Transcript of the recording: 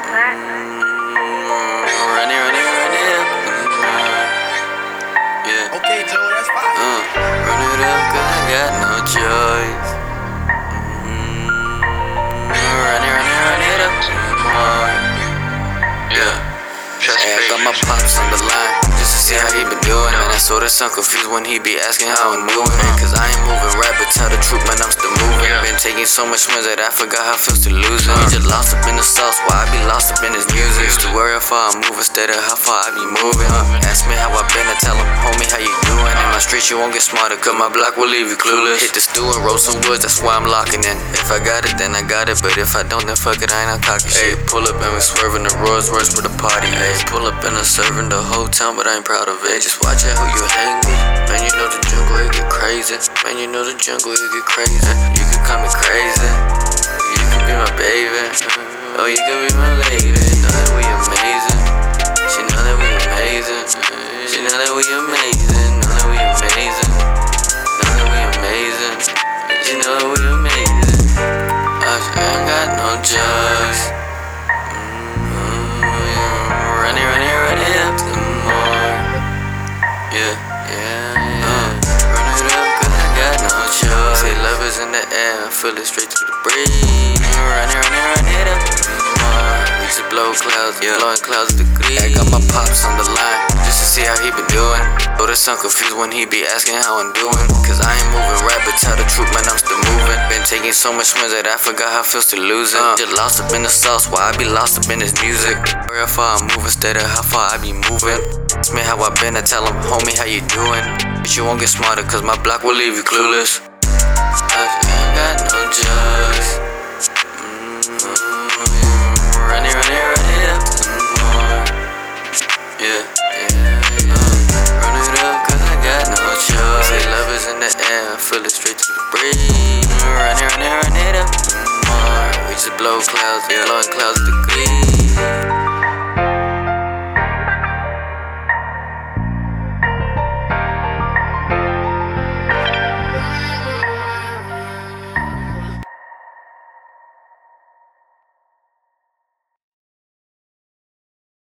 Run it, run it, run it up. Yeah. Okay, Joe, that's fine. Uh, run it up, cause I got no choice. Mm, run it, run it, run it up. Uh, yeah. Hey, I got my pops on the line just to see how he been doing. I saw the son confused when he be asking how I'm doing. Cause I ain't moving right, but tell the truth, man, I'm still moving. So much wins that I forgot how it feels to lose. He just lost up in the sauce, while I be lost up in his music. Used to worry how far I move instead of how far I be moving. Ask me how I been, I tell you doing? Street, you won't get smarter, cause my block will leave you clueless. Hit the stew and roll some woods, that's why I'm locking in. If I got it, then I got it, but if I don't, then fuck it, I ain't not cocky shit. Pull up and we swerving the Rolls Royce for the party. Ay, pull up and I'm serving the whole town, but I ain't proud of it. Just watch out who you hang with. Man, you know the jungle, it get crazy. Man, you know the jungle, it get crazy. You can call me crazy. You can be my baby. Oh, you can be my lady. Know that we amazing. She know that we amazing. She know that we amazing. Feel it straight to the breeze. Run it, run it, run it up some more. We just blow clouds, yeah. blowing clouds degrees. I got my pops on the line, just to see how he been doing. The son confused when he be asking how I'm doing. Cause I ain't moving right, but tell the truth, man, I'm still moving. Been taking so much wins that I forgot how it feels to lose it. Uh. Just lost up in the sauce, while I be lost up in his music. Worry how far I move instead of how far I be moving. Ask me how I been, I tell him, homie, how you doing? But you won't get smarter, cause my block will leave you clueless. I ain't got no. Mm, Run it, run it, run it up some more. Yeah, yeah, uh, Run it up, cause I got no choice. Say love is in the air, feel it straight to the breeze. Run it, run it, run it up more. We just blow clouds, blowing clouds to degrees.